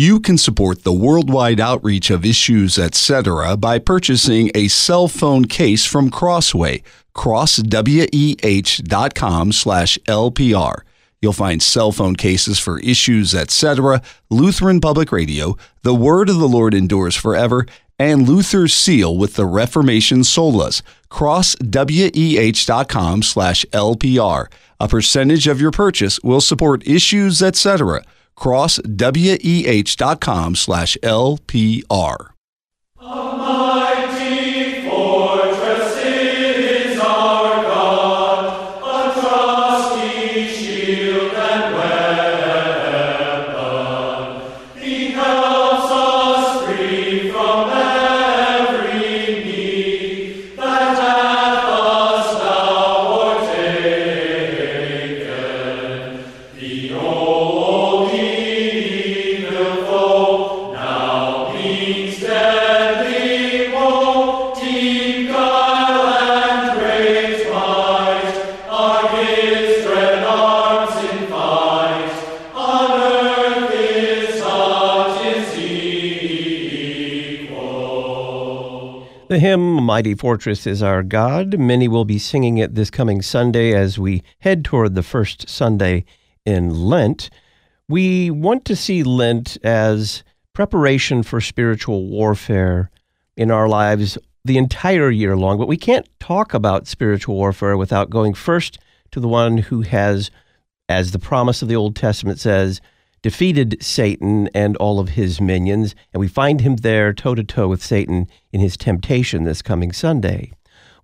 You can support the worldwide outreach of issues, etc. by purchasing a cell phone case from Crossway, crossweh.com slash LPR. You'll find cell phone cases for issues, etc., Lutheran Public Radio, The Word of the Lord Endures Forever, and Luther's Seal with the Reformation Solas, crossweh.com slash LPR. A percentage of your purchase will support issues, etc., crossweh.com slash LPR. Oh, hymn Mighty Fortress is Our God. Many will be singing it this coming Sunday as we head toward the first Sunday in Lent. We want to see Lent as preparation for spiritual warfare in our lives the entire year long, but we can't talk about spiritual warfare without going first to the one who has, as the promise of the Old Testament says, defeated Satan and all of his minions, and we find him there toe to toe with Satan in his temptation this coming Sunday.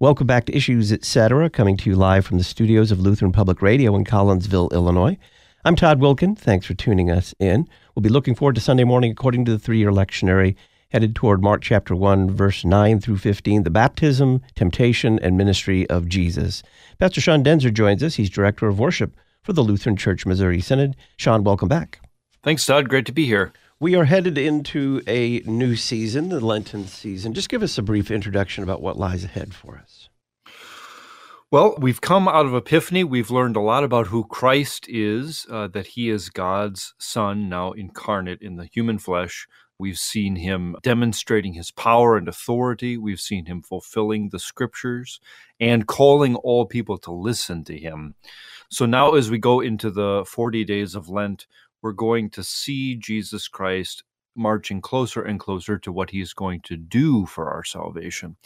Welcome back to Issues Etc., coming to you live from the studios of Lutheran Public Radio in Collinsville, Illinois. I'm Todd Wilken. Thanks for tuning us in. We'll be looking forward to Sunday morning according to the three year lectionary, headed toward Mark chapter 1, verse 9 through 15, the baptism, temptation, and ministry of Jesus. Pastor Sean Daenzer joins us. He's director of worship for the Lutheran Church Missouri Synod. Sean, welcome back. Thanks, Todd. Great to be here. We are headed into a new season, the Lenten season. Just give us a brief introduction about what lies ahead for us. Well, we've come out of Epiphany. We've learned a lot about who Christ is, uh, that he is God's Son, now incarnate in the human flesh. We've seen him demonstrating his power and authority. We've seen him fulfilling the scriptures and calling all people to listen to him. So now, as we go into the 40 days of Lent, we're going to see Jesus Christ marching closer and closer to what he's going to do for our salvation.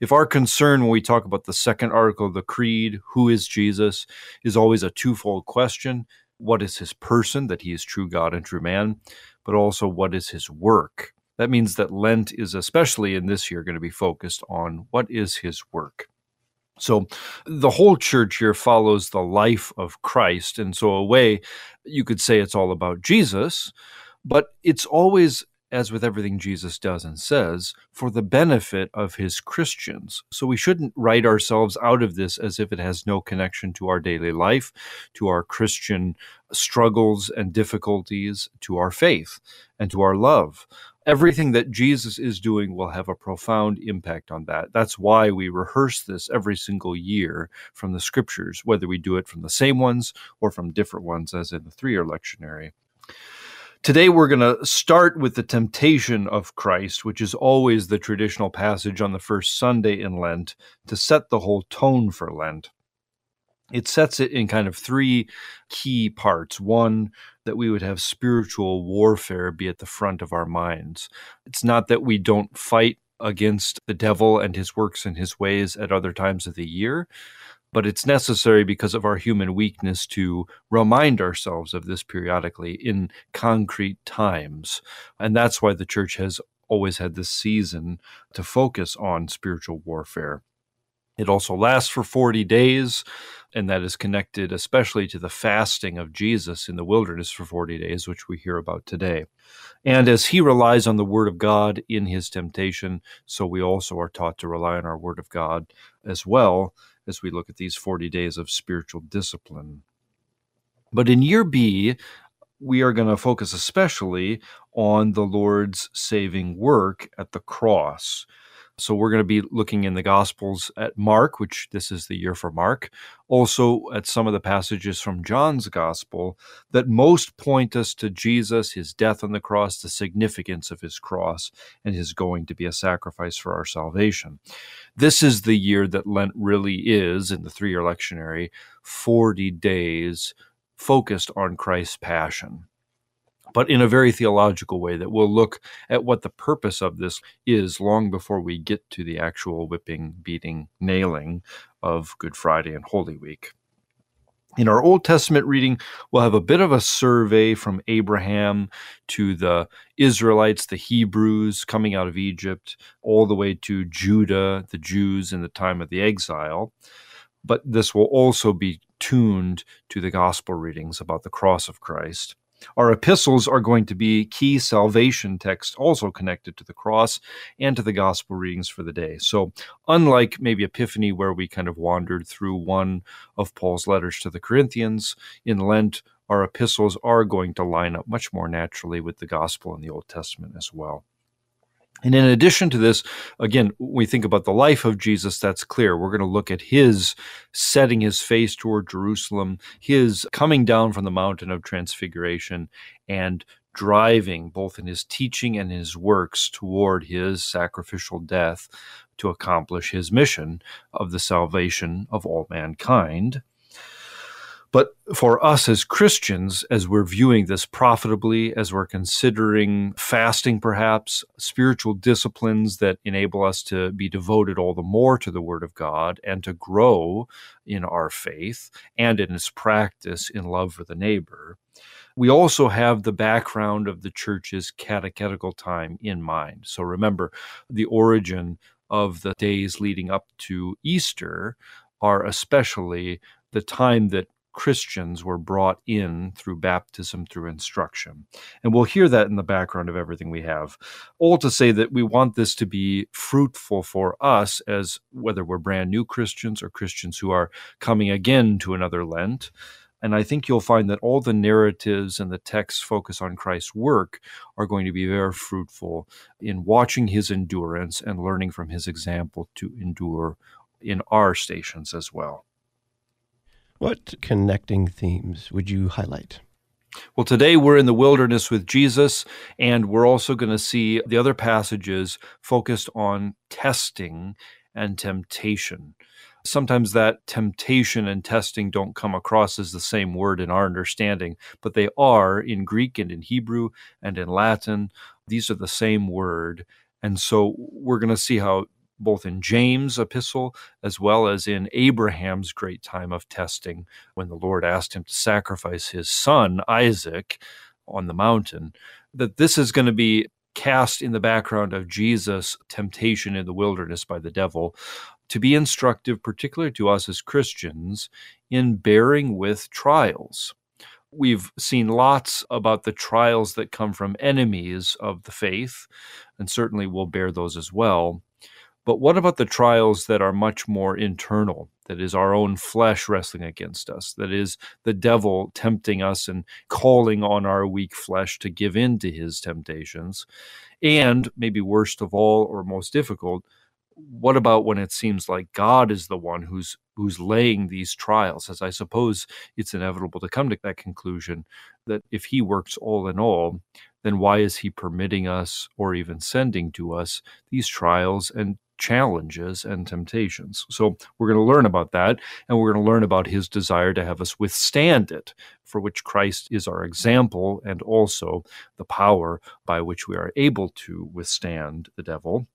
If our concern when we talk about the second article of the Creed, who is Jesus, is always a twofold question what is his person, that he is true God and true man, but also what is his work? That means that Lent is especially in this year going to be focused on what is his work. So the whole church here follows the life of Christ. And so, a way you could say it's all about Jesus, but it's always, as with everything Jesus does and says, for the benefit of his Christians. So we shouldn't write ourselves out of this as if it has no connection to our daily life, to our Christian struggles and difficulties, to our faith and to our love everything that Jesus is doing will have a profound impact on that. That's why we rehearse this every single year from the scriptures, whether we do it from the same ones or from different ones, as in the three year lectionary. Today, we're going to start with the temptation of Christ, which is always the traditional passage on the first Sunday in Lent to set the whole tone for Lent it sets it in kind of three key parts. One, that we would have spiritual warfare be at the front of our minds. It's not that we don't fight against the devil and his works and his ways at other times of the year, but it's necessary because of our human weakness to remind ourselves of this periodically in concrete times. And that's why the church has always had this season to focus on spiritual warfare. It also lasts for 40 days, and that is connected especially to the fasting of Jesus in the wilderness for 40 days, which we hear about today. And as he relies on the Word of God in his temptation, so we also are taught to rely on our Word of God as well as we look at these 40 days of spiritual discipline. But in year B, we are going to focus especially on the Lord's saving work at the cross. So we're going to be looking in the Gospels at Mark, which this is the year for Mark, also at some of the passages from John's Gospel that most point us to Jesus, his death on the cross, the significance of his cross, and his going to be a sacrifice for our salvation. This is the year that Lent really is, in the three year lectionary, 40 days focused on Christ's passion but in a very theological way that we'll look at what the purpose of this is long before we get to the actual whipping, beating, nailing of Good Friday and Holy Week. In our Old Testament reading, we'll have a bit of a survey from Abraham to the Israelites, the Hebrews coming out of Egypt, all the way to Judah, the Jews in the time of the exile. But this will also be tuned to the gospel readings about the cross of Christ. Our epistles are going to be key salvation texts also connected to the cross and to the gospel readings for the day. So, unlike maybe Epiphany, where we kind of wandered through one of Paul's letters to the Corinthians, in Lent, our epistles are going to line up much more naturally with the gospel in the Old Testament as well. And in addition to this, again, we think about the life of Jesus, that's clear. We're going to look at his setting his face toward Jerusalem, his coming down from the mountain of transfiguration, and driving both in his teaching and his works toward his sacrificial death to accomplish his mission of the salvation of all mankind. But for us as Christians, as we're viewing this profitably, as we're considering fasting, perhaps, spiritual disciplines that enable us to be devoted all the more to the Word of God and to grow in our faith and in its practice in love for the neighbor, we also have the background of the church's catechetical time in mind. So remember, the origin of the days leading up to Easter are especially the time that Christians were brought in through baptism, through instruction. And we'll hear that in the background of everything we have. All to say that we want this to be fruitful for us as whether we're brand new Christians or Christians who are coming again to another Lent. And I think you'll find that all the narratives and the texts focus on Christ's work are going to be very fruitful in watching his endurance and learning from his example to endure in our stations as well. What connecting themes would you highlight? Well, today we're in the wilderness with Jesus, and we're also going to see the other passages focused on testing and temptation. Sometimes that temptation and testing don't come across as the same word in our understanding, but they are in Greek and in Hebrew and in Latin. These are the same word. And so we're going to see how both in James' epistle as well as in Abraham's great time of testing when the Lord asked him to sacrifice his son, Isaac, on the mountain, that this is going to be cast in the background of Jesus' temptation in the wilderness by the devil to be instructive, particularly to us as Christians, in bearing with trials. We've seen lots about the trials that come from enemies of the faith, and certainly we'll bear those as well. But what about the trials that are much more internal? That is our own flesh wrestling against us. That is the devil tempting us and calling on our weak flesh to give in to his temptations. And maybe worst of all, or most difficult, what about when it seems like God is the one who's who's laying these trials? As I suppose it's inevitable to come to that conclusion that if He works all in all, then why is He permitting us or even sending to us these trials and challenges and temptations. So we're going to learn about that, and we're going to learn about his desire to have us withstand it, for which Christ is our example and also the power by which we are able to withstand the devil.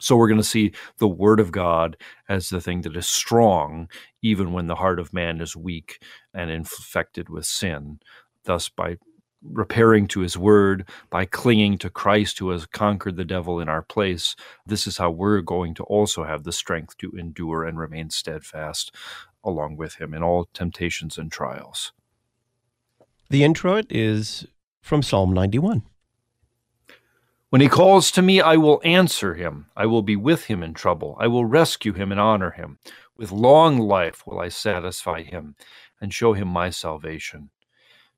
So we're going to see the Word of God as the thing that is strong, even when the heart of man is weak and infected with sin. Thus, by repairing to his word, by clinging to Christ who has conquered the devil in our place, this is how we're going to also have the strength to endure and remain steadfast along with him in all temptations and trials. The introit is from Psalm 91. When he calls to me, I will answer him. I will be with him in trouble. I will rescue him and honor him. With long life will I satisfy him and show him my salvation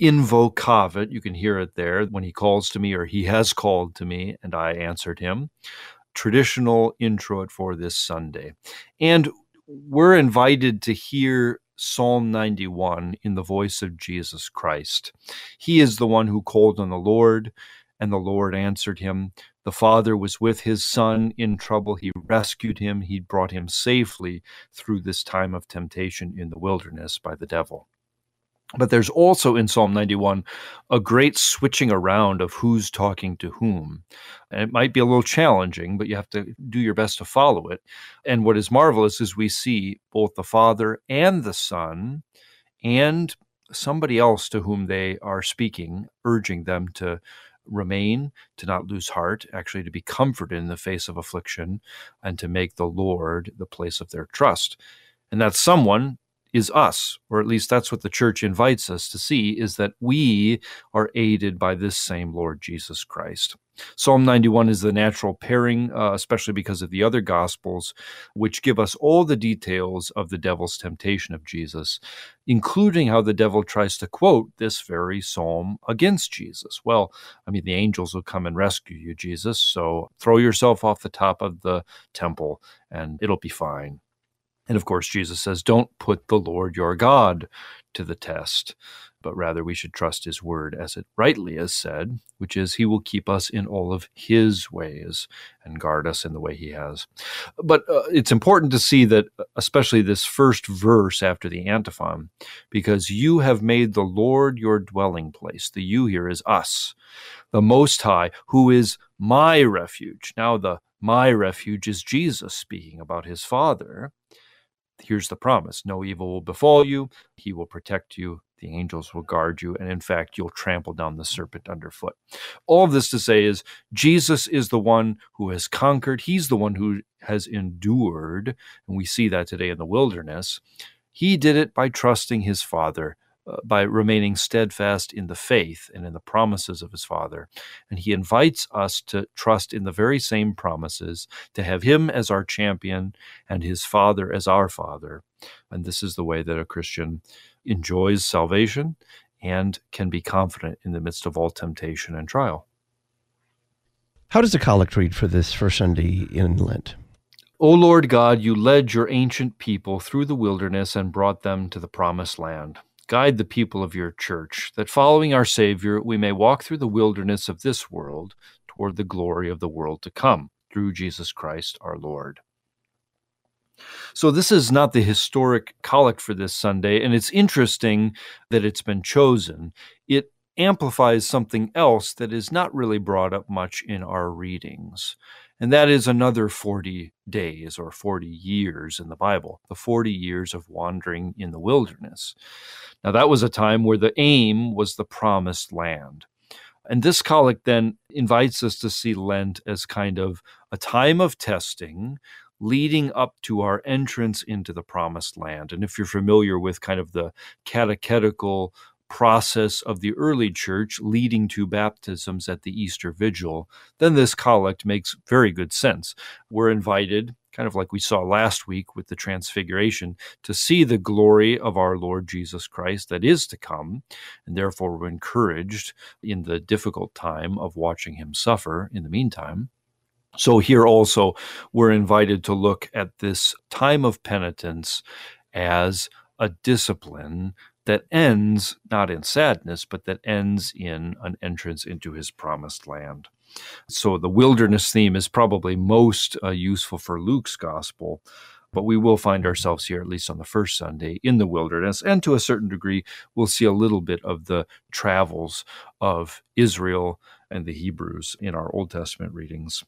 invocavit. You can hear it there when he calls to me or he has called to me and I answered him traditional introit for this Sunday. And we're invited to hear Psalm 91 in the voice of Jesus Christ. He is the one who called on the Lord, and the Lord answered him. The Father was with his Son in trouble. He rescued him. He brought him safely through this time of temptation in the wilderness by the devil. But there's also in Psalm 91 a great switching around of who's talking to whom. And it might be a little challenging, but you have to do your best to follow it. And what is marvelous is we see both the Father and the Son and somebody else to whom they are speaking, urging them to remain, to not lose heart, actually to be comforted in the face of affliction, and to make the Lord the place of their trust. And that someone is us, or at least that's what the church invites us to see, is that we are aided by this same Lord Jesus Christ. Psalm 91 is the natural pairing, uh, especially because of the other Gospels, which give us all the details of the devil's temptation of Jesus, including how the devil tries to quote this very psalm against Jesus. Well, I mean, the angels will come and rescue you, Jesus, so throw yourself off the top of the temple and it'll be fine. And of course, Jesus says, Don't put the Lord your God to the test, but rather we should trust his word as it rightly is said, which is, He will keep us in all of his ways and guard us in the way he has. But uh, it's important to see that, especially this first verse after the antiphon, because you have made the Lord your dwelling place. The you here is us, the Most High, who is my refuge. Now, the my refuge is Jesus speaking about his Father here's the promise no evil will befall you, he will protect you, the angels will guard you, and in fact, you'll trample down the serpent underfoot. All of this to say is Jesus is the one who has conquered, he's the one who has endured, and we see that today in the wilderness. He did it by trusting his Father uh, by remaining steadfast in the faith and in the promises of his Father. And he invites us to trust in the very same promises, to have him as our champion and his Father as our Father. And this is the way that a Christian enjoys salvation and can be confident in the midst of all temptation and trial. How does the collect read for this first Sunday in Lent? O Lord God, you led your ancient people through the wilderness and brought them to the promised land. Guide the people of your church, that following our Savior, we may walk through the wilderness of this world toward the glory of the world to come, through Jesus Christ our Lord. So, this is not the historic collect for this Sunday, and it's interesting that it's been chosen. It amplifies something else that is not really brought up much in our readings. And that is another 40 days or 40 years in the Bible, the 40 years of wandering in the wilderness. Now, that was a time where the aim was the promised land. And this collect then invites us to see Lent as kind of a time of testing leading up to our entrance into the promised land. And if you're familiar with kind of the catechetical process of the early church leading to baptisms at the Easter Vigil, then this collect makes very good sense. We're invited, kind of like we saw last week with the Transfiguration, to see the glory of our Lord Jesus Christ that is to come, and therefore we're encouraged in the difficult time of watching him suffer in the meantime. So, here also, we're invited to look at this time of penitence as a discipline that ends not in sadness, but that ends in an entrance into his promised land. So the wilderness theme is probably most uh, useful for Luke's gospel, but we will find ourselves here, at least on the first Sunday, in the wilderness. And to a certain degree, we'll see a little bit of the travels of Israel and the Hebrews in our Old Testament readings.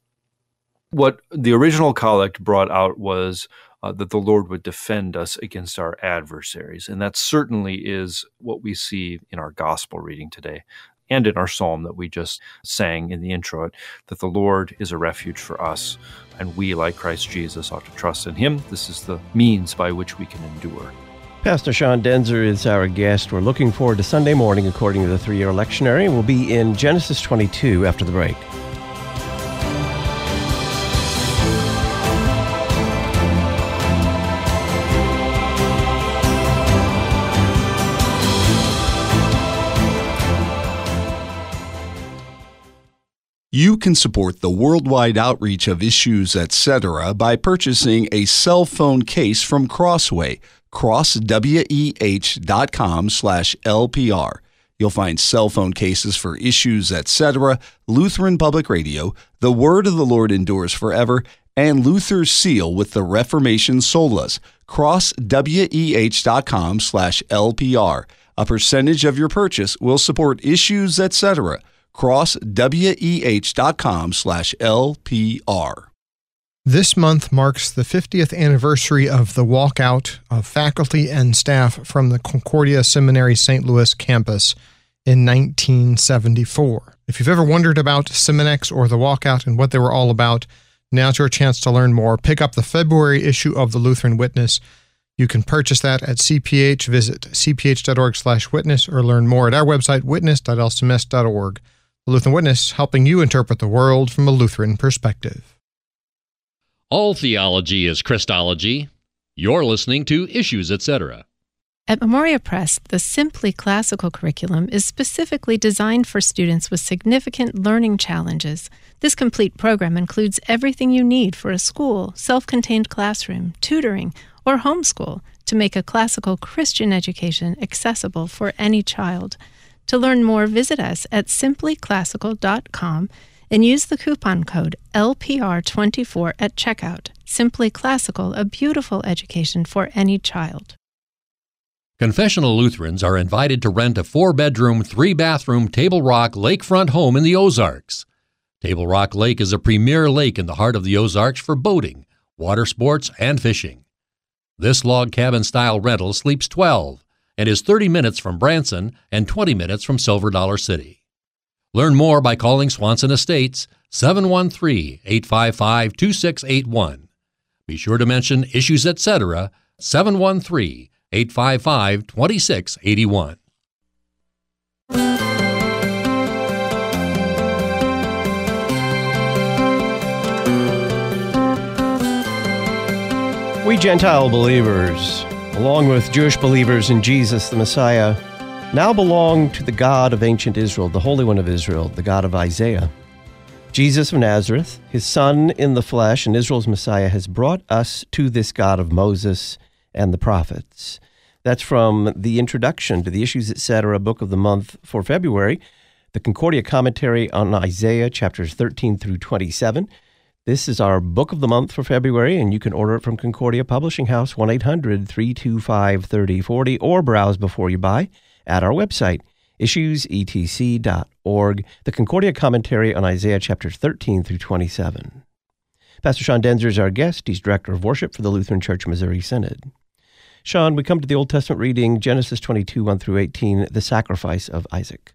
What the original collect brought out was uh, that the Lord would defend us against our adversaries. And that certainly is what we see in our gospel reading today and in our psalm that we just sang in the intro, that the Lord is a refuge for us, and we, like Christ Jesus, ought to trust in Him. This is the means by which we can endure. Pastor Sean Daenzer is our guest. We're looking forward to Sunday morning according to the three year lectionary. We'll be in Genesis 22 after the break. You can support the worldwide outreach of issues, etc. by purchasing a cell phone case from Crossway, crossweh.com slash LPR. You'll find cell phone cases for issues, etc., Lutheran Public Radio, The Word of the Lord Endures Forever, and Luther's Seal with the Reformation Solas, crossweh.com slash LPR. A percentage of your purchase will support issues, etc., crossweh.com slash LPR. This month marks the 50th anniversary of the walkout of faculty and staff from the Concordia Seminary St. Louis campus in 1974. If you've ever wondered about Seminex or the walkout and what they were all about, now's your chance to learn more. Pick up the February issue of the Lutheran Witness. You can purchase that at CPH. Visit cph.org slash witness or learn more at our website, witness.lcms.org. The Lutheran Witness, helping you interpret the world from a Lutheran perspective. All theology is Christology. You're listening to Issues, etc. At Memoria Press, the Simply Classical curriculum is specifically designed for students with significant learning challenges. This complete program includes everything you need for a school, self contained classroom, tutoring, or homeschool to make a classical Christian education accessible for any child. To learn more, visit us at simplyclassical.com and use the coupon code LPR24 at checkout. Simply Classical, a beautiful education for any child. Confessional Lutherans are invited to rent a four bedroom, three bathroom Table Rock lakefront home in the Ozarks. Table Rock Lake is a premier lake in the heart of the Ozarks for boating, water sports, and fishing. This log cabin style rental sleeps 12 and is 30 minutes from Branson and 20 minutes from Silver Dollar City. Learn more by calling Swanson Estates 713 855 2681. Be sure to mention Issues Etc. 713 855 2681. We Gentile believers, along with Jewish believers in Jesus the Messiah, now belong to the God of ancient Israel, the Holy One of Israel, the God of Isaiah. Jesus of Nazareth, his Son in the flesh and Israel's Messiah, has brought us to this God of Moses and the prophets. That's from the introduction to the Issues Etc. book of the month for February, the Concordia commentary on Isaiah chapters 13 through 27. This is our book of the month for February, and you can order it from Concordia Publishing House, 1 800 325 3040, or browse before you buy at our website, issuesetc.org, the Concordia commentary on Isaiah chapters 13 through 27. Pastor Sean Daenzer is our guest. He's director of worship for the Lutheran Church Missouri Synod. Sean, we come to the Old Testament reading, Genesis 22, 1 through 18, the sacrifice of Isaac.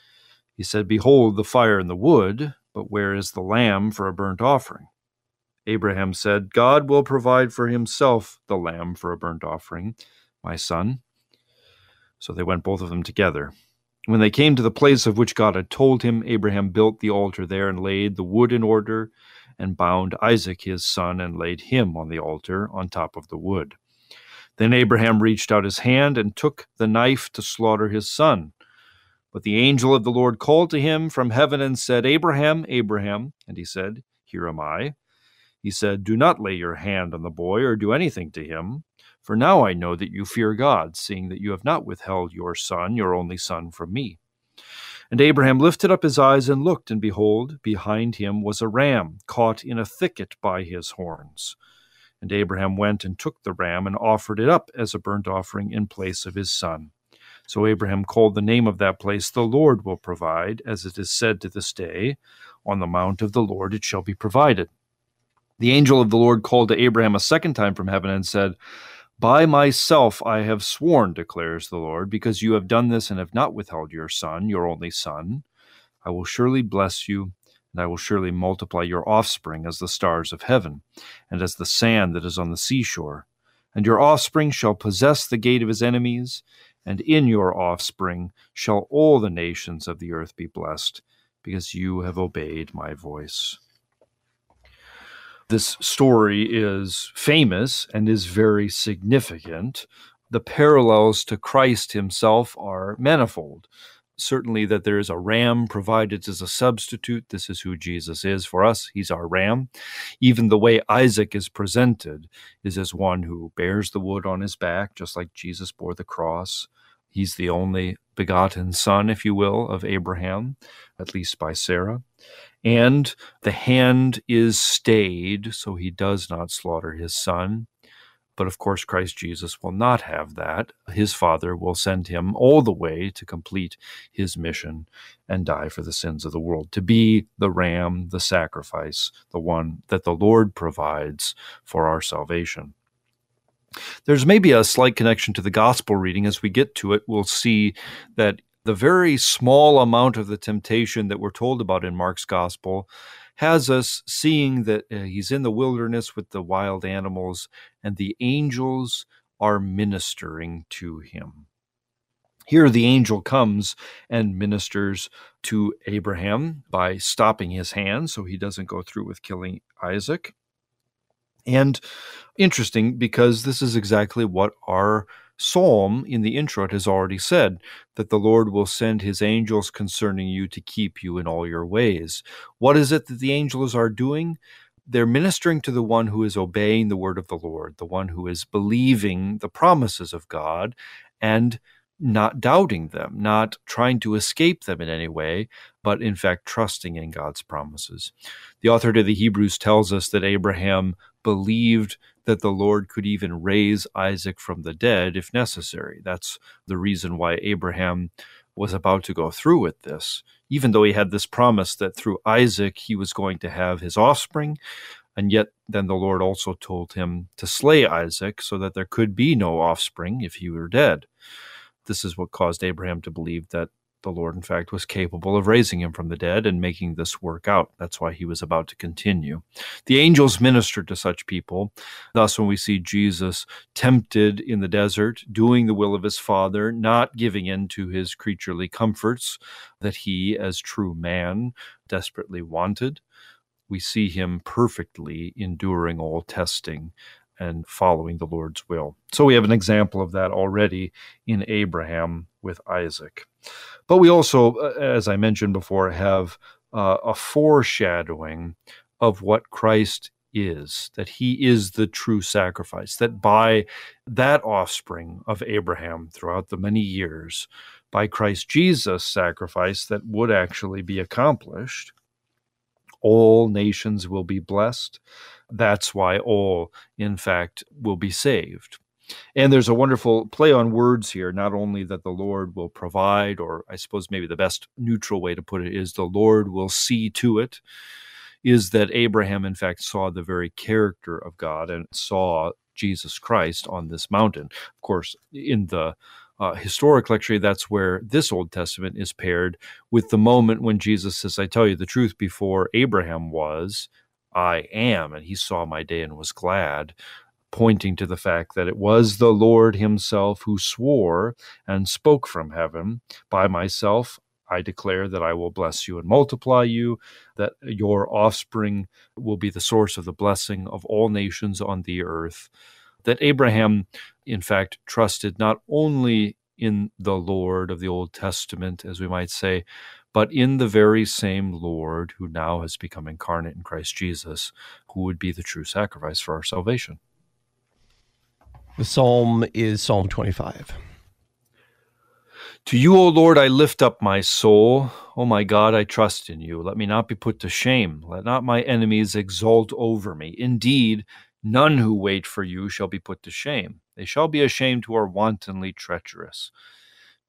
He said, Behold the fire and the wood, but where is the lamb for a burnt offering? Abraham said, God will provide for himself the lamb for a burnt offering, my son. So they went both of them together. When they came to the place of which God had told him, Abraham built the altar there and laid the wood in order and bound Isaac his son and laid him on the altar on top of the wood. Then Abraham reached out his hand and took the knife to slaughter his son. But the angel of the Lord called to him from heaven and said, Abraham, Abraham. And he said, Here am I. He said, Do not lay your hand on the boy or do anything to him. For now I know that you fear God, seeing that you have not withheld your son, your only son, from me. And Abraham lifted up his eyes and looked, and behold, behind him was a ram caught in a thicket by his horns. And Abraham went and took the ram and offered it up as a burnt offering in place of his son. So Abraham called the name of that place, The Lord will provide, as it is said to this day, On the mount of the Lord it shall be provided. The angel of the Lord called to Abraham a second time from heaven and said, By myself I have sworn, declares the Lord, because you have done this and have not withheld your son, your only son. I will surely bless you and I will surely multiply your offspring as the stars of heaven, and as the sand that is on the seashore. And your offspring shall possess the gate of his enemies, and in your offspring shall all the nations of the earth be blessed, because you have obeyed my voice. This story is famous and is very significant. The parallels to Christ himself are manifold certainly that there is a ram provided as a substitute. This is who Jesus is for us. He's our ram. Even the way Isaac is presented is as one who bears the wood on his back, just like Jesus bore the cross. He's the only begotten son, if you will, of Abraham, at least by Sarah. And the hand is stayed, so he does not slaughter his son. But of course, Christ Jesus will not have that. His Father will send him all the way to complete his mission and die for the sins of the world, to be the ram, the sacrifice, the one that the Lord provides for our salvation. There's maybe a slight connection to the gospel reading. As we get to it, we'll see that the very small amount of the temptation that we're told about in Mark's gospel has us seeing that uh, he's in the wilderness with the wild animals and the angels are ministering to him. Here, the angel comes and ministers to Abraham by stopping his hand so he doesn't go through with killing Isaac. And interesting because this is exactly what our psalm in the intro it has already said that the Lord will send his angels concerning you to keep you in all your ways. What is it that the angels are doing? They're ministering to the one who is obeying the word of the Lord, the one who is believing the promises of God and not doubting them, not trying to escape them in any way, but in fact trusting in God's promises. The author to the Hebrews tells us that Abraham believed that the Lord could even raise Isaac from the dead if necessary. That's the reason why Abraham was about to go through with this, even though he had this promise that through Isaac he was going to have his offspring. And yet, then the Lord also told him to slay Isaac so that there could be no offspring if he were dead. This is what caused Abraham to believe that the Lord, in fact, was capable of raising him from the dead and making this work out. That's why he was about to continue. The angels ministered to such people. Thus, when we see Jesus tempted in the desert, doing the will of his Father, not giving in to his creaturely comforts that he, as true man, desperately wanted, we see him perfectly enduring all testing and following the Lord's will. So we have an example of that already in Abraham with Isaac. But we also, uh, as I mentioned before, have uh, a foreshadowing of what Christ is, that he is the true sacrifice, that by that offspring of Abraham throughout the many years, by Christ Jesus' sacrifice that would actually be accomplished, all nations will be blessed. That's why all, in fact, will be saved. And there's a wonderful play on words here, not only that the Lord will provide, or I suppose maybe the best neutral way to put it is the Lord will see to it, is that Abraham, in fact, saw the very character of God and saw Jesus Christ on this mountain. Of course, in the uh, historic lecture, that's where this Old Testament is paired with the moment when Jesus says, I tell you the truth, before Abraham was, I am, and he saw my day and was glad pointing to the fact that it was the Lord Himself who swore and spoke from heaven, By myself I declare that I will bless you and multiply you, that your offspring will be the source of the blessing of all nations on the earth. That Abraham, in fact, trusted not only in the Lord of the Old Testament, as we might say, but in the very same Lord who now has become incarnate in Christ Jesus, who would be the true sacrifice for our salvation. The psalm is Psalm 25. To you, O Lord, I lift up my soul. O my God, I trust in you. Let me not be put to shame. Let not my enemies exult over me. Indeed, none who wait for you shall be put to shame. They shall be ashamed who are wantonly treacherous.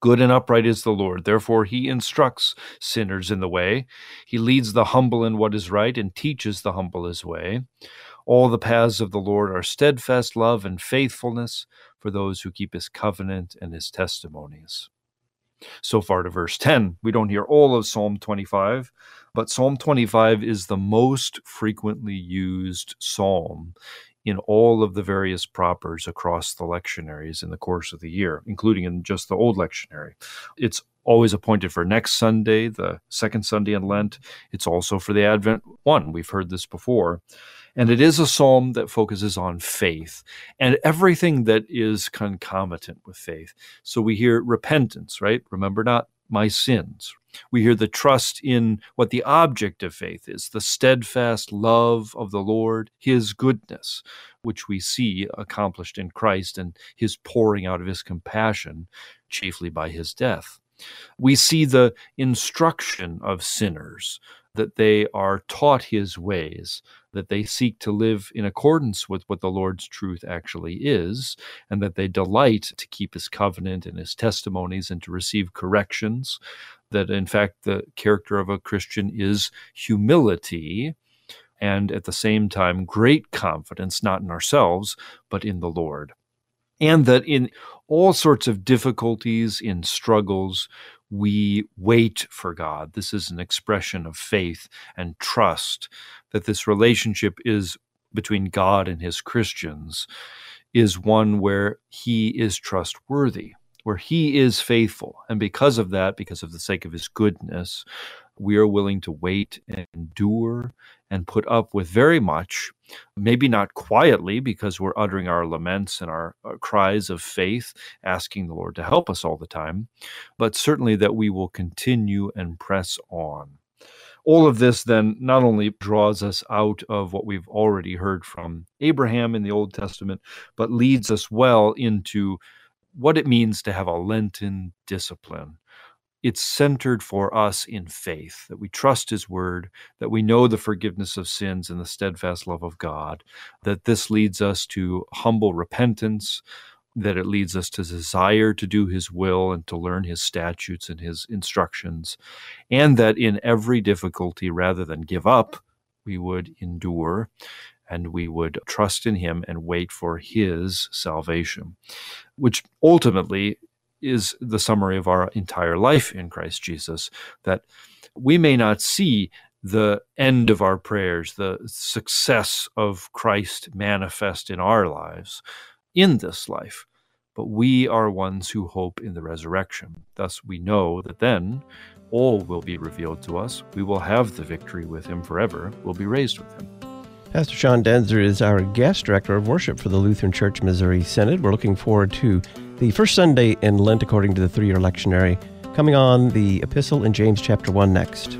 Good and upright is the Lord, therefore he instructs sinners in the way. He leads the humble in what is right and teaches the humble his way. All the paths of the Lord are steadfast love and faithfulness for those who keep his covenant and his testimonies. So far to verse 10. We don't hear all of Psalm 25, but Psalm 25 is the most frequently used psalm in all of the various propers across the lectionaries in the course of the year, including in just the old lectionary. It's always appointed for next Sunday, the second Sunday in Lent. It's also for the Advent one. We've heard this before. And it is a psalm that focuses on faith and everything that is concomitant with faith. So we hear repentance, right? Remember not my sins. We hear the trust in what the object of faith is the steadfast love of the Lord, his goodness, which we see accomplished in Christ and his pouring out of his compassion, chiefly by his death. We see the instruction of sinners, that they are taught his ways, that they seek to live in accordance with what the Lord's truth actually is, and that they delight to keep his covenant and his testimonies and to receive corrections. That in fact, the character of a Christian is humility and at the same time, great confidence, not in ourselves, but in the Lord. And that in all sorts of difficulties, in struggles, we wait for God. This is an expression of faith and trust that this relationship is between God and his Christians is one where he is trustworthy, where he is faithful. And because of that, because of the sake of his goodness, we are willing to wait and endure and put up with very much, maybe not quietly because we're uttering our laments and our, our, cries of faith, asking the Lord to help us all the time, but certainly that we will continue and press on. All of this then not only draws us out of what we've already heard from Abraham in the Old Testament, but leads us well into what it means to have a Lenten discipline. It's centered for us in faith that we trust his word that we know the forgiveness of sins and the steadfast love of god that this leads us to humble repentance that it leads us to desire to do his will and to learn his statutes and his instructions and that in every difficulty rather than give up we would endure and we would trust in him and wait for his salvation which ultimately is the summary of our entire life in Christ Jesus that we may not see the end of our prayers, the success of Christ manifest in our lives in this life, but we are ones who hope in the resurrection. Thus, we know that then all will be revealed to us. We will have the victory with him forever, we'll be raised with him. Pastor Sean Daenzer is our guest director of worship for the Lutheran Church Missouri Synod. We're looking forward to the first Sunday in Lent, according to the three year lectionary, coming on the epistle in James chapter 1 next.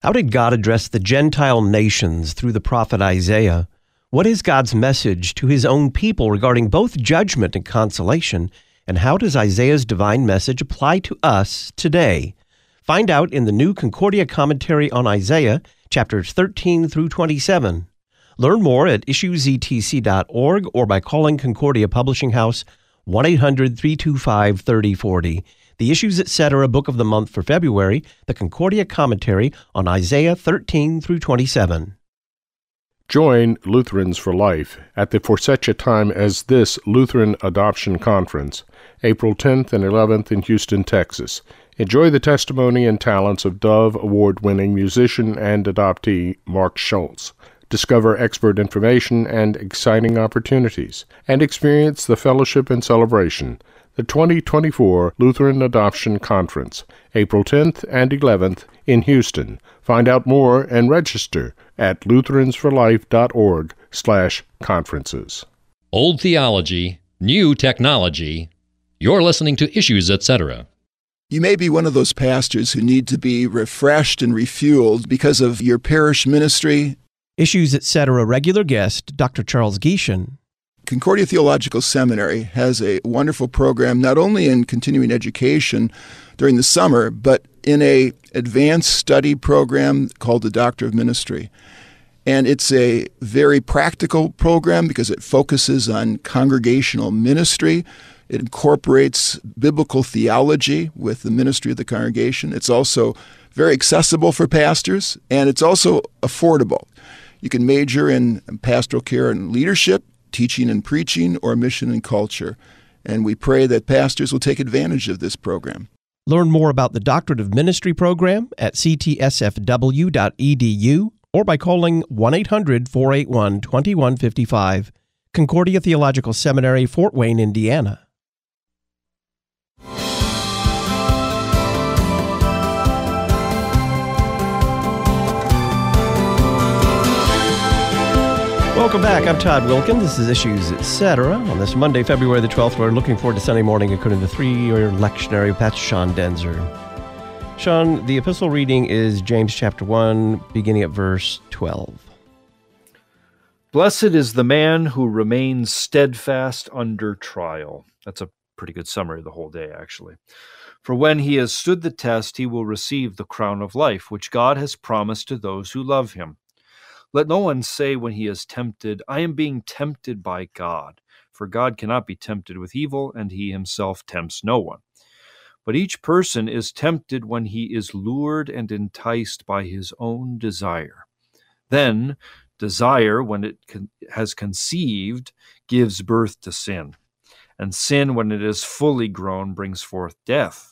How did God address the Gentile nations through the prophet Isaiah? What is God's message to his own people regarding both judgment and consolation? And how does Isaiah's divine message apply to us today? Find out in the new Concordia commentary on Isaiah, chapters 13 through 27. Learn more at issuesetc.org or by calling Concordia Publishing House 1 800 325 3040. The Issues Etc. Book of the Month for February, the Concordia Commentary on Isaiah 13 through 27. Join Lutherans for Life at the For Such a Time as This Lutheran Adoption Conference, April 10th and 11th in Houston, Texas. Enjoy the testimony and talents of Dove Award winning musician and adoptee Mark Schultz discover expert information and exciting opportunities, and experience the fellowship and celebration. The 2024 Lutheran Adoption Conference, April 10th and 11th in Houston. Find out more and register at lutheransforlife.org/conferences. Old theology, new technology. You're listening to Issues Etc. You may be one of those pastors who need to be refreshed and refueled because of your parish ministry Issues Etc. regular guest, Dr. Charles Gieschen. Concordia Theological Seminary has a wonderful program not only in continuing education during the summer, but in a advanced study program called the Doctor of Ministry. And it's a very practical program because it focuses on congregational ministry. It incorporates biblical theology with the ministry of the congregation. It's also very accessible for pastors, and it's also affordable. You can major in pastoral care and leadership, teaching and preaching, or mission and culture. And we pray that pastors will take advantage of this program. Learn more about the Doctorate of Ministry program at ctsfw.edu or by calling 1 800 481 2155. Concordia Theological Seminary, Fort Wayne, Indiana. Welcome back. I'm Todd Wilken. This is Issues Etc. On this Monday, February the 12th, we're looking forward to Sunday morning according to the three-year lectionary. That's Sean Daenzer. Sean, the epistle reading is James chapter 1, beginning at verse 12. Blessed is the man who remains steadfast under trial. That's a pretty good summary of the whole day, actually. For when he has stood the test, he will receive the crown of life, which God has promised to those who love him. Let no one say when he is tempted, I am being tempted by God, for God cannot be tempted with evil, and he himself tempts no one. But each person is tempted when he is lured and enticed by his own desire. Then, desire, when it con- has conceived, gives birth to sin. And sin, when it is fully grown, brings forth death.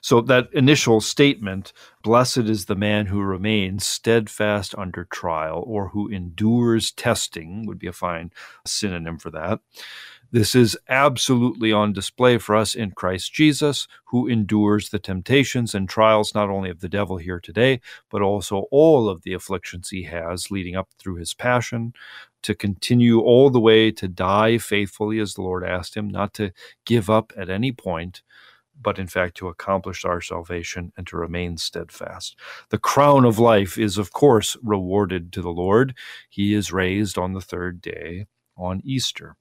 So that initial statement, blessed is the man who remains steadfast under trial or who endures testing, would be a fine synonym for that. This is absolutely on display for us in Christ Jesus, who endures the temptations and trials not only of the devil here today, but also all of the afflictions he has leading up through his passion, to continue all the way to die faithfully as the Lord asked him, not to give up at any point, but in fact to accomplish our salvation and to remain steadfast. The crown of life is, of course, rewarded to the Lord. He is raised on the third day on Easter.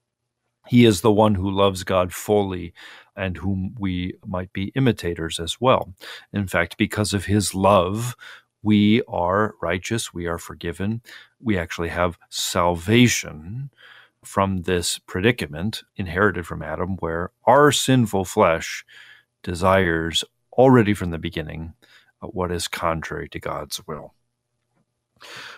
He is the one who loves God fully and whom we might be imitators as well. In fact, because of his love, we are righteous, we are forgiven, we actually have salvation from this predicament inherited from Adam, where our sinful flesh desires already from the beginning uh, what is contrary to God's will.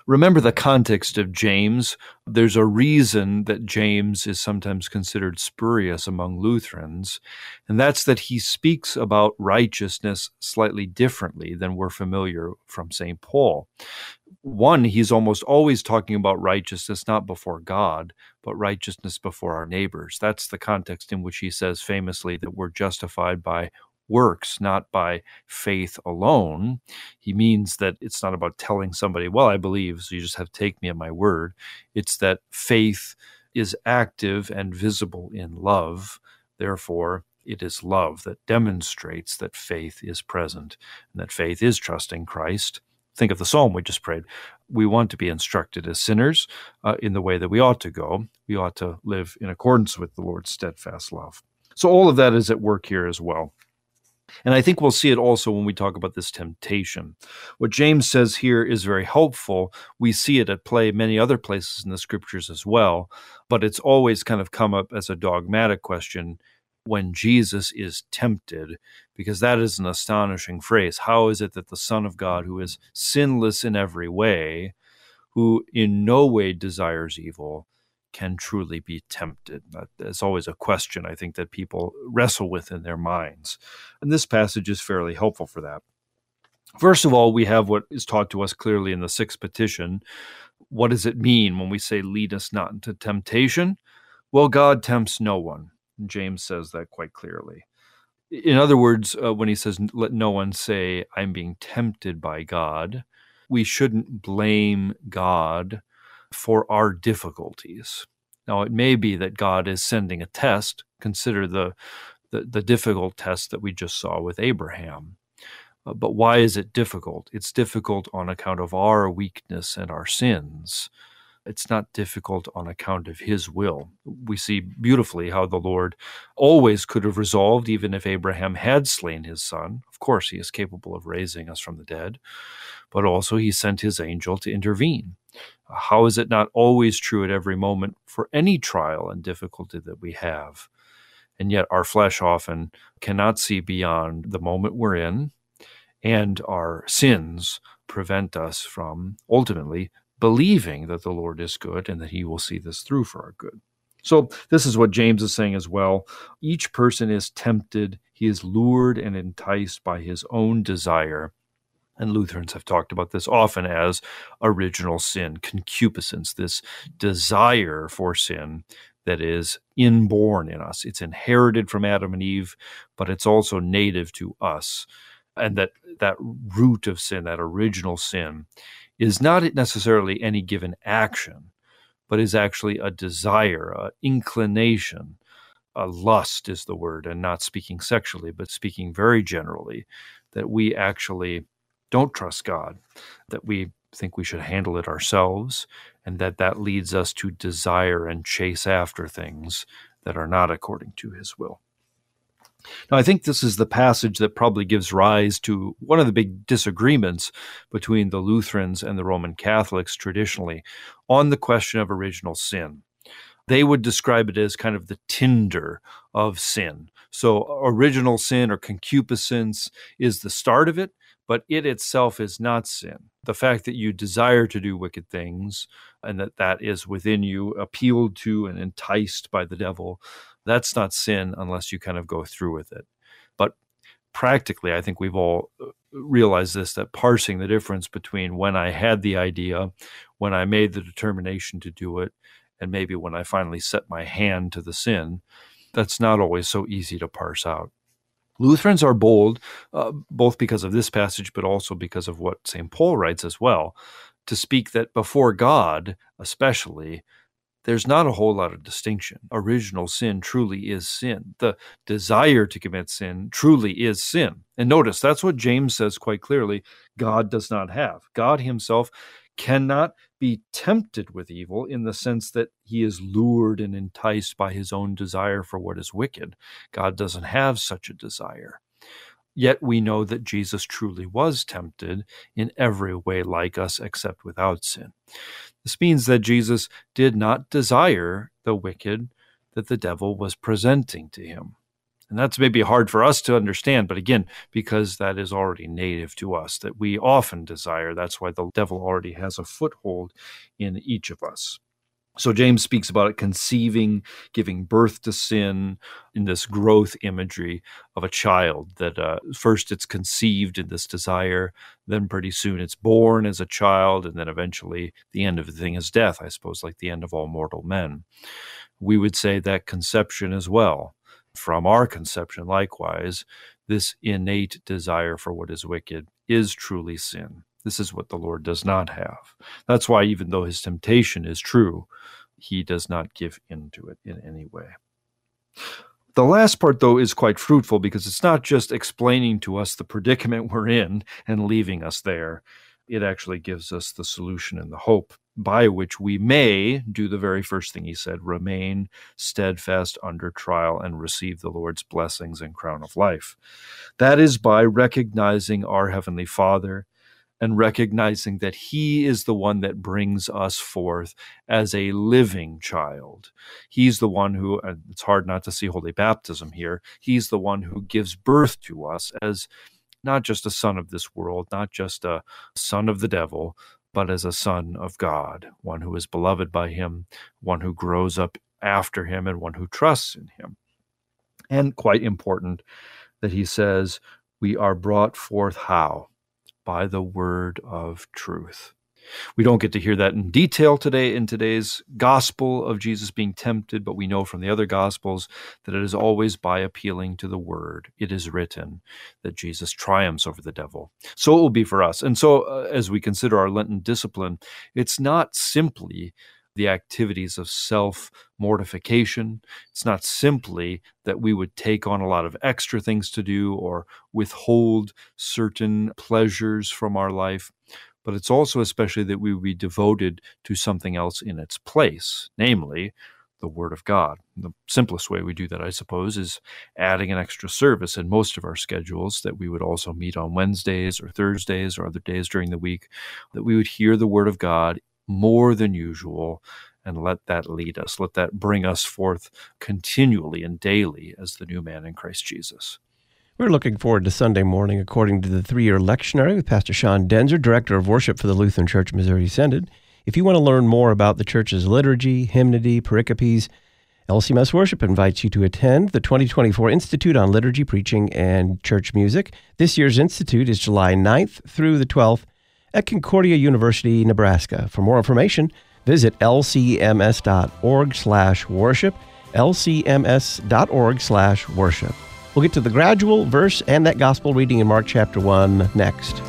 Remember the context of James. There's a reason that James is sometimes considered spurious among Lutherans, and that's that he speaks about righteousness slightly differently than we're familiar from St. Paul. One, he's almost always talking about righteousness not before God, but righteousness before our neighbors. That's the context in which he says famously that we're justified by works, not by faith alone. He means that it's not about telling somebody, well, I believe, so you just have to take me at my word. It's that faith is active and visible in love. Therefore, it is love that demonstrates that faith is present and that faith is trusting Christ think of the psalm we just prayed. We want to be instructed as sinners uh, in the way that we ought to go. We ought to live in accordance with the Lord's steadfast love. So, all of that is at work here as well. And I think we'll see it also when we talk about this temptation. What James says here is very helpful. We see it at play many other places in the scriptures as well, but it's always kind of come up as a dogmatic question when Jesus is tempted, because that is an astonishing phrase. How is it that the Son of God, who is sinless in every way, who in no way desires evil, can truly be tempted? That's always a question I think that people wrestle with in their minds. And this passage is fairly helpful for that. First of all, we have what is taught to us clearly in the sixth petition. What does it mean when we say, lead us not into temptation? Well, God tempts no one. James says that quite clearly. In other words, uh, when he says, let no one say, I'm being tempted by God, we shouldn't blame God for our difficulties. Now, it may be that God is sending a test. Consider the, the, the difficult test that we just saw with Abraham. Uh, but why is it difficult? It's difficult on account of our weakness and our sins. It's not difficult on account of his will. We see beautifully how the Lord always could have resolved, even if Abraham had slain his son. Of course, he is capable of raising us from the dead, but also he sent his angel to intervene. How is it not always true at every moment for any trial and difficulty that we have? And yet, our flesh often cannot see beyond the moment we're in, and our sins prevent us from ultimately believing that the Lord is good and that he will see this through for our good. So, this is what James is saying as well. Each person is tempted, he is lured and enticed by his own desire and Lutherans have talked about this often as original sin, concupiscence, this desire for sin that is inborn in us. It's inherited from Adam and Eve, but it's also native to us. And that that root of sin, that original sin, is not necessarily any given action, but is actually a desire, a inclination, a lust is the word, and not speaking sexually, but speaking very generally, that we actually don't trust God, that we think we should handle it ourselves, and that that leads us to desire and chase after things that are not according to his will. Now, I think this is the passage that probably gives rise to one of the big disagreements between the Lutherans and the Roman Catholics traditionally on the question of original sin. They would describe it as kind of the tinder of sin. So, original sin or concupiscence is the start of it, but it itself is not sin. The fact that you desire to do wicked things and that that is within you, appealed to and enticed by the devil, that's not sin unless you kind of go through with it. But practically, I think we've all uh, realized this that parsing the difference between when I had the idea, when I made the determination to do it, and maybe when I finally set my hand to the sin, that's not always so easy to parse out. Lutherans are bold, uh, both because of this passage, but also because of what St. Paul writes as well, to speak that before God, especially, there's not a whole lot of distinction. Original sin truly is sin. The desire to commit sin truly is sin. And notice that's what James says quite clearly God does not have. God himself cannot be tempted with evil in the sense that he is lured and enticed by his own desire for what is wicked. God doesn't have such a desire. Yet we know that Jesus truly was tempted in every way like us except without sin. This means that Jesus did not desire the wicked that the devil was presenting to him. And that's maybe hard for us to understand, but again, because that is already native to us, that we often desire. That's why the devil already has a foothold in each of us. So James speaks about it conceiving, giving birth to sin in this growth imagery of a child that uh, first it's conceived in this desire, then pretty soon it's born as a child, and then eventually the end of the thing is death, I suppose, like the end of all mortal men. We would say that conception as well from our conception, likewise, this innate desire for what is wicked is truly sin. This is what the Lord does not have. That's why, even though his temptation is true, he does not give in to it in any way. The last part, though, is quite fruitful because it's not just explaining to us the predicament we're in and leaving us there. it actually gives us the solution and the hope by which we may do the very first thing he said remain steadfast under trial and receive the Lord's blessings and crown of life. That is by recognizing our Heavenly Father and recognizing that He is the one that brings us forth as a living child. He's the one who, it's hard not to see holy baptism here, He's the one who gives birth to us as not just a son of this world, not just a son of the devil, but as a son of God, one who is beloved by him, one who grows up after him, and one who trusts in him. And quite important that he says, We are brought forth how? By the word of truth. We don't get to hear that in detail today in today's gospel of Jesus being tempted, but we know from the other gospels that it is always by appealing to the word. It is written that Jesus triumphs over the devil. So it will be for us. And so uh, as we consider our Lenten discipline, it's not simply the activities of self mortification. It's not simply that we would take on a lot of extra things to do or withhold certain pleasures from our life, but it's also especially that we would be devoted to something else in its place, namely the Word of God. The simplest way we do that, I suppose, is adding an extra service in most of our schedules that we would also meet on Wednesdays or Thursdays or other days during the week, that we would hear the Word of God more than usual and let that lead us. Let that bring us forth continually and daily as the new man in Christ Jesus. We're looking forward to Sunday morning according to the three year lectionary with Pastor Sean Daenzer, Director of Worship for the Lutheran Church Missouri Synod. If you want to learn more about the church's liturgy, hymnody, pericopes, LCMS Worship invites you to attend the 2024 Institute on Liturgy, Preaching, and Church Music. This year's Institute is July 9th through the 12th at Concordia University, Nebraska. For more information, visit lcms.org slash worship, lcms.org slash worship. We'll get to the gradual verse and that gospel reading in Mark chapter 1 next.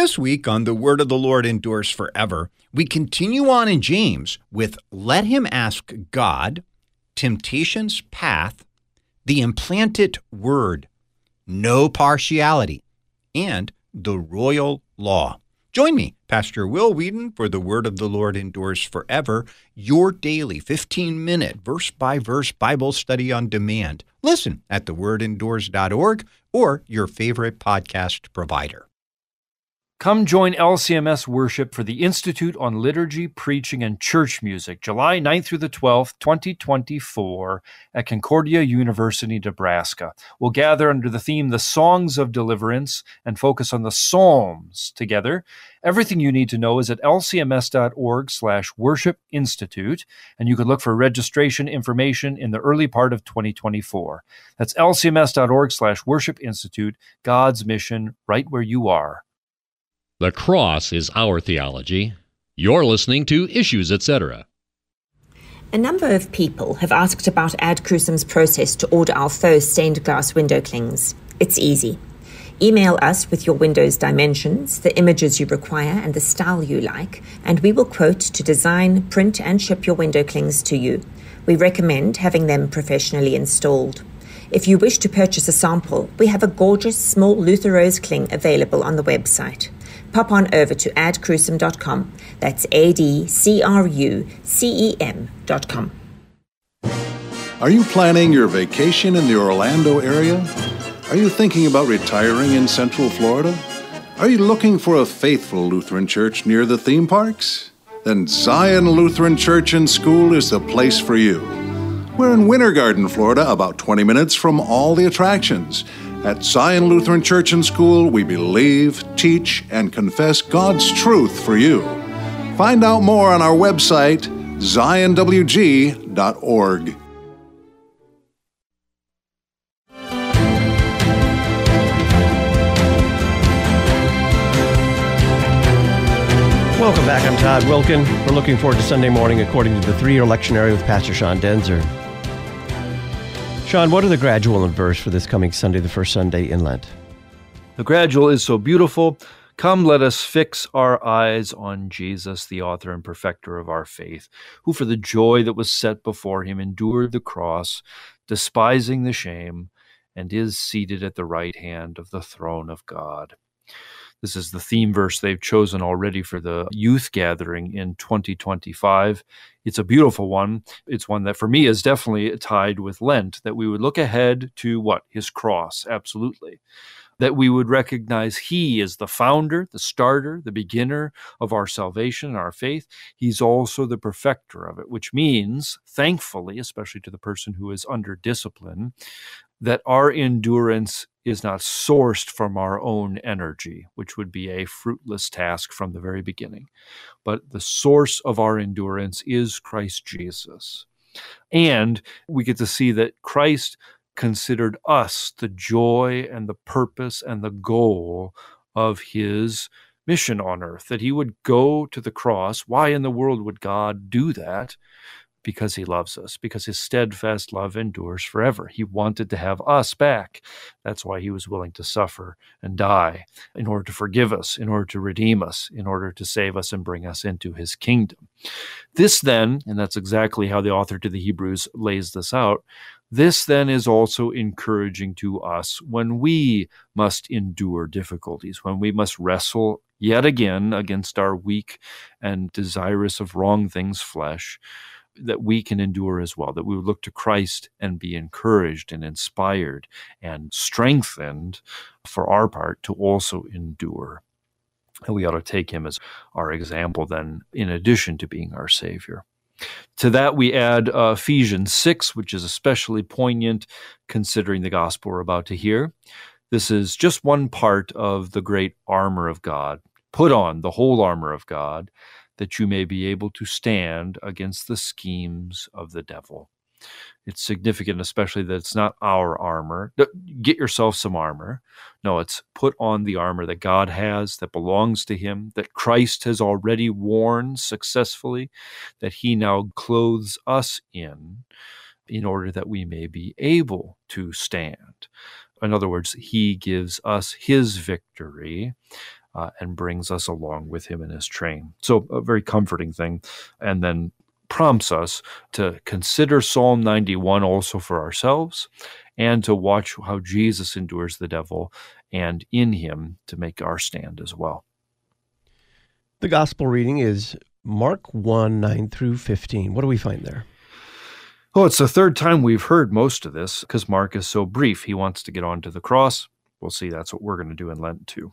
This week on The Word of the Lord Endures Forever, we continue on in James with Let Him Ask God temptation's path, the implanted word, no partiality, and the royal law. Join me, Pastor Will Weedon, for the word of the Lord endures forever, your daily 15 minute verse by verse Bible study on demand. Listen at thewordendures.org or your favorite podcast provider. Come join LCMS worship for the Institute on Liturgy, Preaching, and Church Music, July 9th through the 12th, 2024, at Concordia University, Nebraska. We'll gather under the theme The Songs of Deliverance and focus on the Psalms together. Everything you need to know is at lcms.org slash worship institute, and you can look for registration information in the early part of 2024. That's lcms.org slash worship institute, God's mission right where you are. The cross is our theology. You're listening to Issues, etc. A number of people have asked about Ad Crucem's process to order our faux stained glass window clings. It's easy. Email us with your window's dimensions, the images you require, and the style you like, and we will quote to design, print, and ship your window clings to you. We recommend having them professionally installed. If you wish to purchase a sample, we have a gorgeous small Luther Rose cling available on the website pop on over to adcrucem.com. That's A D C R U C E M.com. Are you planning your vacation in the Orlando area? Are you thinking about retiring in Central Florida? Are you looking for a faithful Lutheran church near the theme parks? Then Zion Lutheran Church and School is the place for you. We're in Winter Garden, Florida, about 20 minutes from all the attractions at Zion Lutheran Church and School, we believe, teach, and confess God's truth for you. Find out more on our website, zionwg.org. Welcome back. I'm Todd Wilken. We're looking forward to Sunday morning according to the three year lectionary with Pastor Sean Daenzer. Sean, what are the gradual and verse for this coming Sunday, the first Sunday in Lent? The gradual is so beautiful. Come, let us fix our eyes on Jesus, the author and perfecter of our faith, who for the joy that was set before him endured the cross, despising the shame, and is seated at the right hand of the throne of God. This is the theme verse they've chosen already for the youth gathering in 2025. It's a beautiful one. It's one that for me is definitely tied with Lent, that we would look ahead to what? His cross, absolutely that we would recognize He is the founder, the starter, the beginner of our salvation our faith. He's also the perfecter of it, which means, thankfully, especially to the person who is under discipline, that our endurance is not sourced from our own energy, which would be a fruitless task from the very beginning. But the source of our endurance is Christ Jesus. And we get to see that Christ considered us the joy and the purpose and the goal of his mission on earth, that he would go to the cross. Why in the world would God do that? Because he loves us, because his steadfast love endures forever. He wanted to have us back. That's why he was willing to suffer and die in order to forgive us, in order to redeem us, in order to save us and bring us into his kingdom. This then, and that's exactly how the author to the Hebrews lays this out, this then is also encouraging to us when we must endure difficulties, when we must wrestle yet again against our weak and desirous of wrong things flesh, that we can endure as well, that we would look to Christ and be encouraged and inspired and strengthened for our part to also endure. And we ought to take him as our example then, in addition to being our Savior. To that, we add uh, Ephesians 6, which is especially poignant considering the gospel we're about to hear. This is just one part of the great armor of God. Put on the whole armor of God, that you may be able to stand against the schemes of the devil. It's significant, especially that it's not our armor. Get yourself some armor. No, it's put on the armor that God has, that belongs to Him, that Christ has already worn successfully, that He now clothes us in, in order that we may be able to stand. In other words, He gives us His victory. Uh, and brings us along with him in his train. So, a very comforting thing. And then prompts us to consider Psalm 91 also for ourselves and to watch how Jesus endures the devil and in him to make our stand as well. The gospel reading is Mark 1 9 through 15. What do we find there? Oh, it's the third time we've heard most of this because Mark is so brief. He wants to get on to the cross. We'll see that's what we're going to do in Lent too.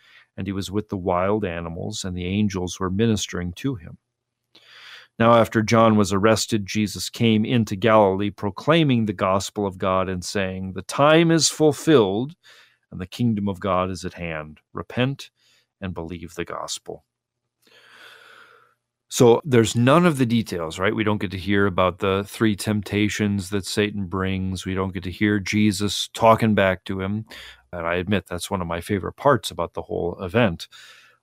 and he was with the wild animals, and the angels were ministering to him. Now, after John was arrested, Jesus came into Galilee, proclaiming the gospel of God and saying, The time is fulfilled, and the kingdom of God is at hand. Repent and believe the gospel. So there's none of the details, right? We don't get to hear about the three temptations that Satan brings. We don't get to hear Jesus talking back to him. And I admit that's one of my favorite parts about the whole event.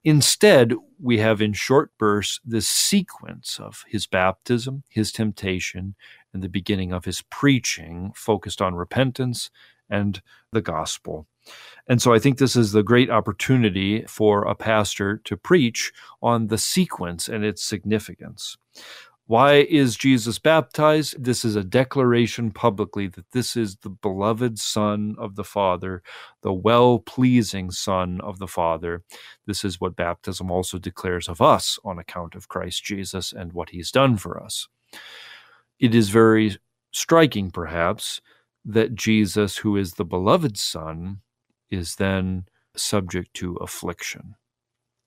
Instead, we have in short bursts this sequence of his baptism, his temptation, and the beginning of his preaching focused on repentance and the gospel. And so I think this is the great opportunity for a pastor to preach on the sequence and its significance. Why is Jesus baptized? This is a declaration publicly that this is the beloved Son of the Father, the well pleasing Son of the Father. This is what baptism also declares of us on account of Christ Jesus and what he's done for us. It is very striking, perhaps, that Jesus, who is the beloved Son, is then subject to affliction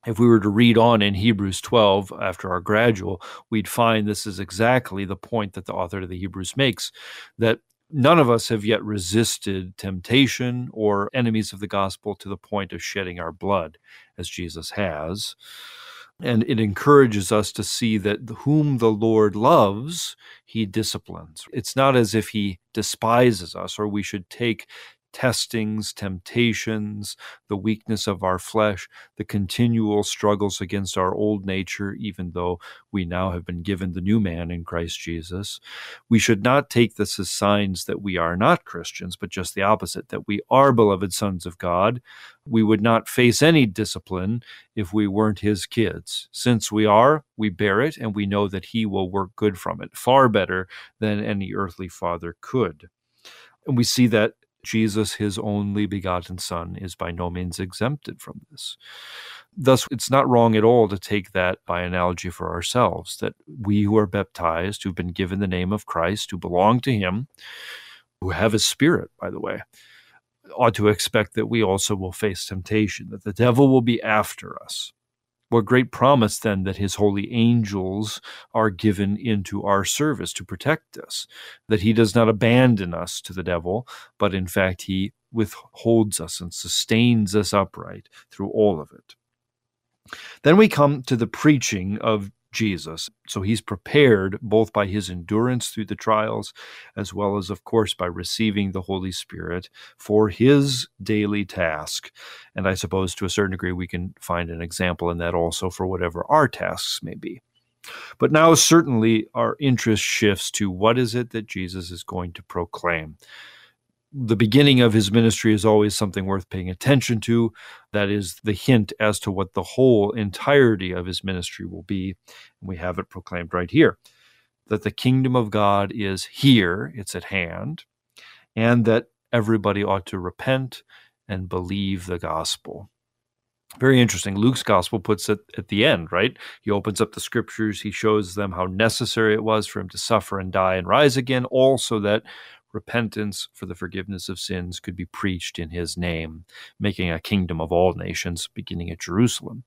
if we were to read on in Hebrews 12 after our gradual, we'd find this is exactly the point that the author of the Hebrews makes that None of us have yet resisted temptation or enemies of the gospel to the point of shedding our blood, as Jesus has. And it encourages us to see that whom the Lord loves, he disciplines. It's not as if he despises us or we should take testings, temptations, the weakness of our flesh, the continual struggles against our old nature, even though we now have been given the new man in Christ Jesus. We should not take this as signs that we are not Christians, but just the opposite, that we are beloved sons of God. We would not face any discipline if we weren't his kids. Since we are, we bear it, and we know that he will work good from it, far better than any earthly father could. And we see that Jesus, his only begotten Son, is by no means exempted from this. Thus, it's not wrong at all to take that by analogy for ourselves, that we who are baptized, who've been given the name of Christ, who belong to him, who have his spirit, by the way, ought to expect that we also will face temptation, that the devil will be after us. What great promise then that his holy angels are given into our service to protect us, that he does not abandon us to the devil, but in fact he withholds us and sustains us upright through all of it. Then we come to the preaching of Jesus. So he's prepared both by his endurance through the trials, as well as, of course, by receiving the Holy Spirit for his daily task. And I suppose to a certain degree, we can find an example in that also for whatever our tasks may be. But now, certainly, our interest shifts to what is it that Jesus is going to proclaim the beginning of his ministry is always something worth paying attention to. That is the hint as to what the whole entirety of his ministry will be. And we have it proclaimed right here that the kingdom of God is here, it's at hand, and that everybody ought to repent and believe the gospel. Very interesting. Luke's gospel puts it at the end, right? He opens up the scriptures. He shows them how necessary it was for him to suffer and die and rise again, all so that repentance for the forgiveness of sins could be preached in his name, making a kingdom of all nations, beginning at Jerusalem.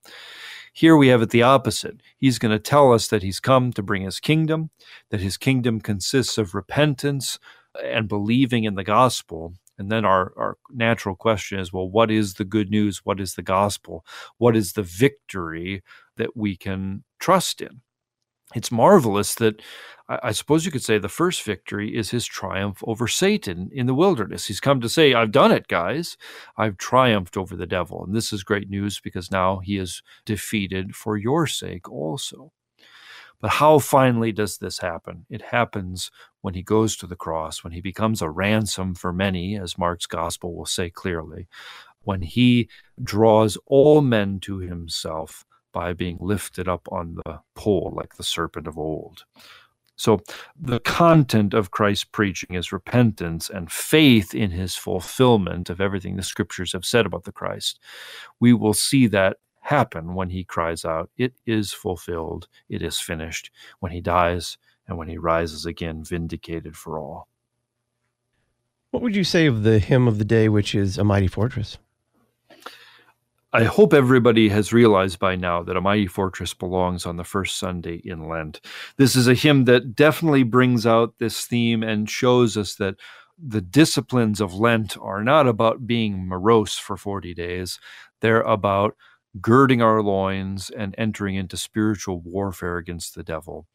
Here we have it the opposite. He's going to tell us that he's come to bring his kingdom, that his kingdom consists of repentance and believing in the gospel. And then our, our natural question is well, what is the good news? What is the gospel? What is the victory that we can trust in? It's marvelous that I, suppose you could say the first victory is his triumph over Satan in the wilderness. He's come to say, I've done it, guys. I've triumphed over the devil. And this is great news because now he is defeated for your sake also. But how finally does this happen? It happens when he goes to the cross, when he becomes a ransom for many, as Mark's gospel will say clearly, when he draws all men to himself by being lifted up on the pole like the serpent of old. So, the content of Christ's preaching is repentance and faith in his fulfillment of everything the scriptures have said about the Christ. We will see that happen when he cries out, It is fulfilled, it is finished, when he dies and when he rises again, vindicated for all. What would you say of the hymn of the day, which is A Mighty Fortress? I hope everybody has realized by now that A Mighty Fortress belongs on the first Sunday in Lent. This is a hymn that definitely brings out this theme and shows us that the disciplines of Lent are not about being morose for 40 days. They're about girding our loins and entering into spiritual warfare against the devil.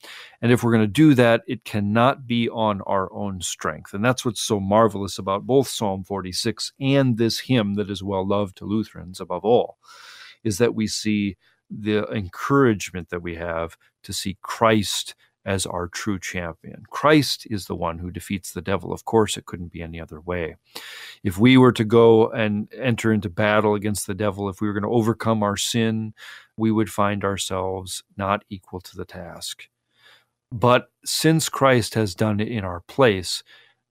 And if we're going to do that, it cannot be on our own strength. And that's what's so marvelous about both Psalm 46 and this hymn that is well loved to Lutherans above all, is that we see the encouragement that we have to see Christ as our true champion. Christ is the one who defeats the devil. Of course, it couldn't be any other way. If we were to go and enter into battle against the devil, if we were going to overcome our sin, we would find ourselves not equal to the task. But since Christ has done it in our place,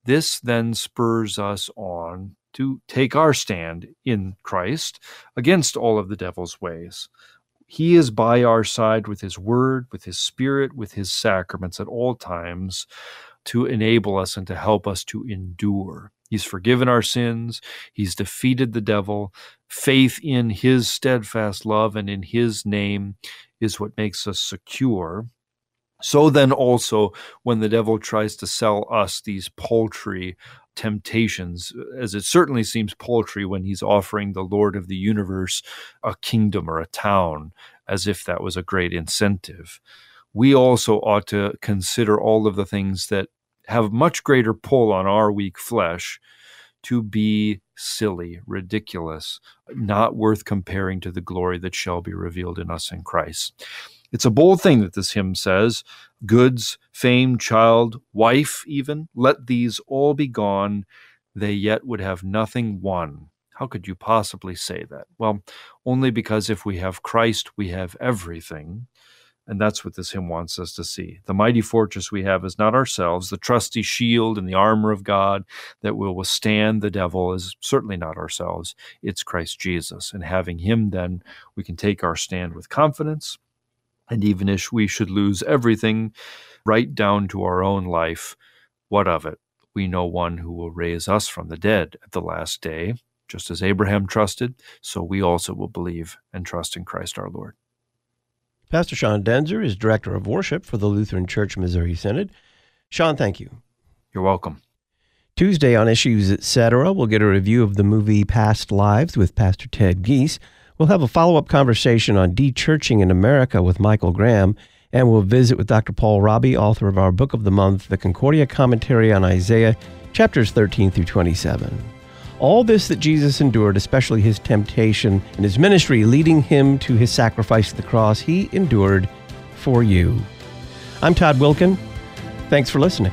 this then spurs us on to take our stand in Christ against all of the devil's ways. He is by our side with His Word, with His Spirit, with His sacraments at all times to enable us and to help us to endure. He's forgiven our sins. He's defeated the devil. Faith in His steadfast love and in His name is what makes us secure. So then, also, when the devil tries to sell us these paltry temptations, as it certainly seems paltry when he's offering the Lord of the universe a kingdom or a town, as if that was a great incentive, we also ought to consider all of the things that have much greater pull on our weak flesh to be silly, ridiculous, not worth comparing to the glory that shall be revealed in us in Christ. It's a bold thing that this hymn says goods, fame, child, wife, even, let these all be gone. They yet would have nothing won. How could you possibly say that? Well, only because if we have Christ, we have everything. And that's what this hymn wants us to see. The mighty fortress we have is not ourselves. The trusty shield and the armor of God that will withstand the devil is certainly not ourselves. It's Christ Jesus. And having him, then, we can take our stand with confidence. And even if we should lose everything, right down to our own life, what of it? We know one who will raise us from the dead at the last day. Just as Abraham trusted, so we also will believe and trust in Christ our Lord. Pastor Sean Daenzer is Director of Worship for the Lutheran Church Missouri Synod. Sean, thank you. You're welcome. Tuesday on Issues Etc., we'll get a review of the movie Past Lives with Pastor Ted Giese. We'll have a follow up conversation on de-churching in America with Michael Graham, and we'll visit with Dr. Paul Raabe, author of our book of the month, the Concordia Commentary on Isaiah, chapters 13 through 27. All this that Jesus endured, especially his temptation and his ministry leading him to his sacrifice at the cross, he endured for you. I'm Todd Wilken. Thanks for listening.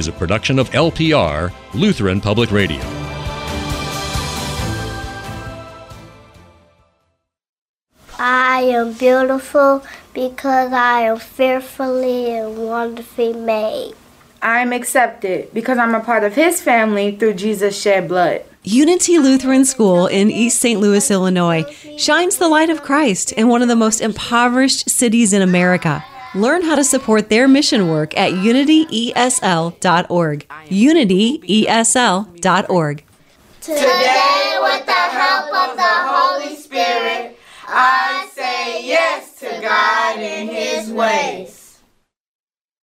is a production of LPR, Lutheran Public Radio. I am beautiful because I am fearfully and wonderfully made. I am accepted because I'm a part of His family through Jesus' shed blood. Unity Lutheran School in East St. Louis, Illinois, shines the light of Christ in one of the most impoverished cities in America. Learn how to support their mission work at unityesl.org. unityesl.org. Today, with the help of the Holy Spirit, I say yes to God in His way.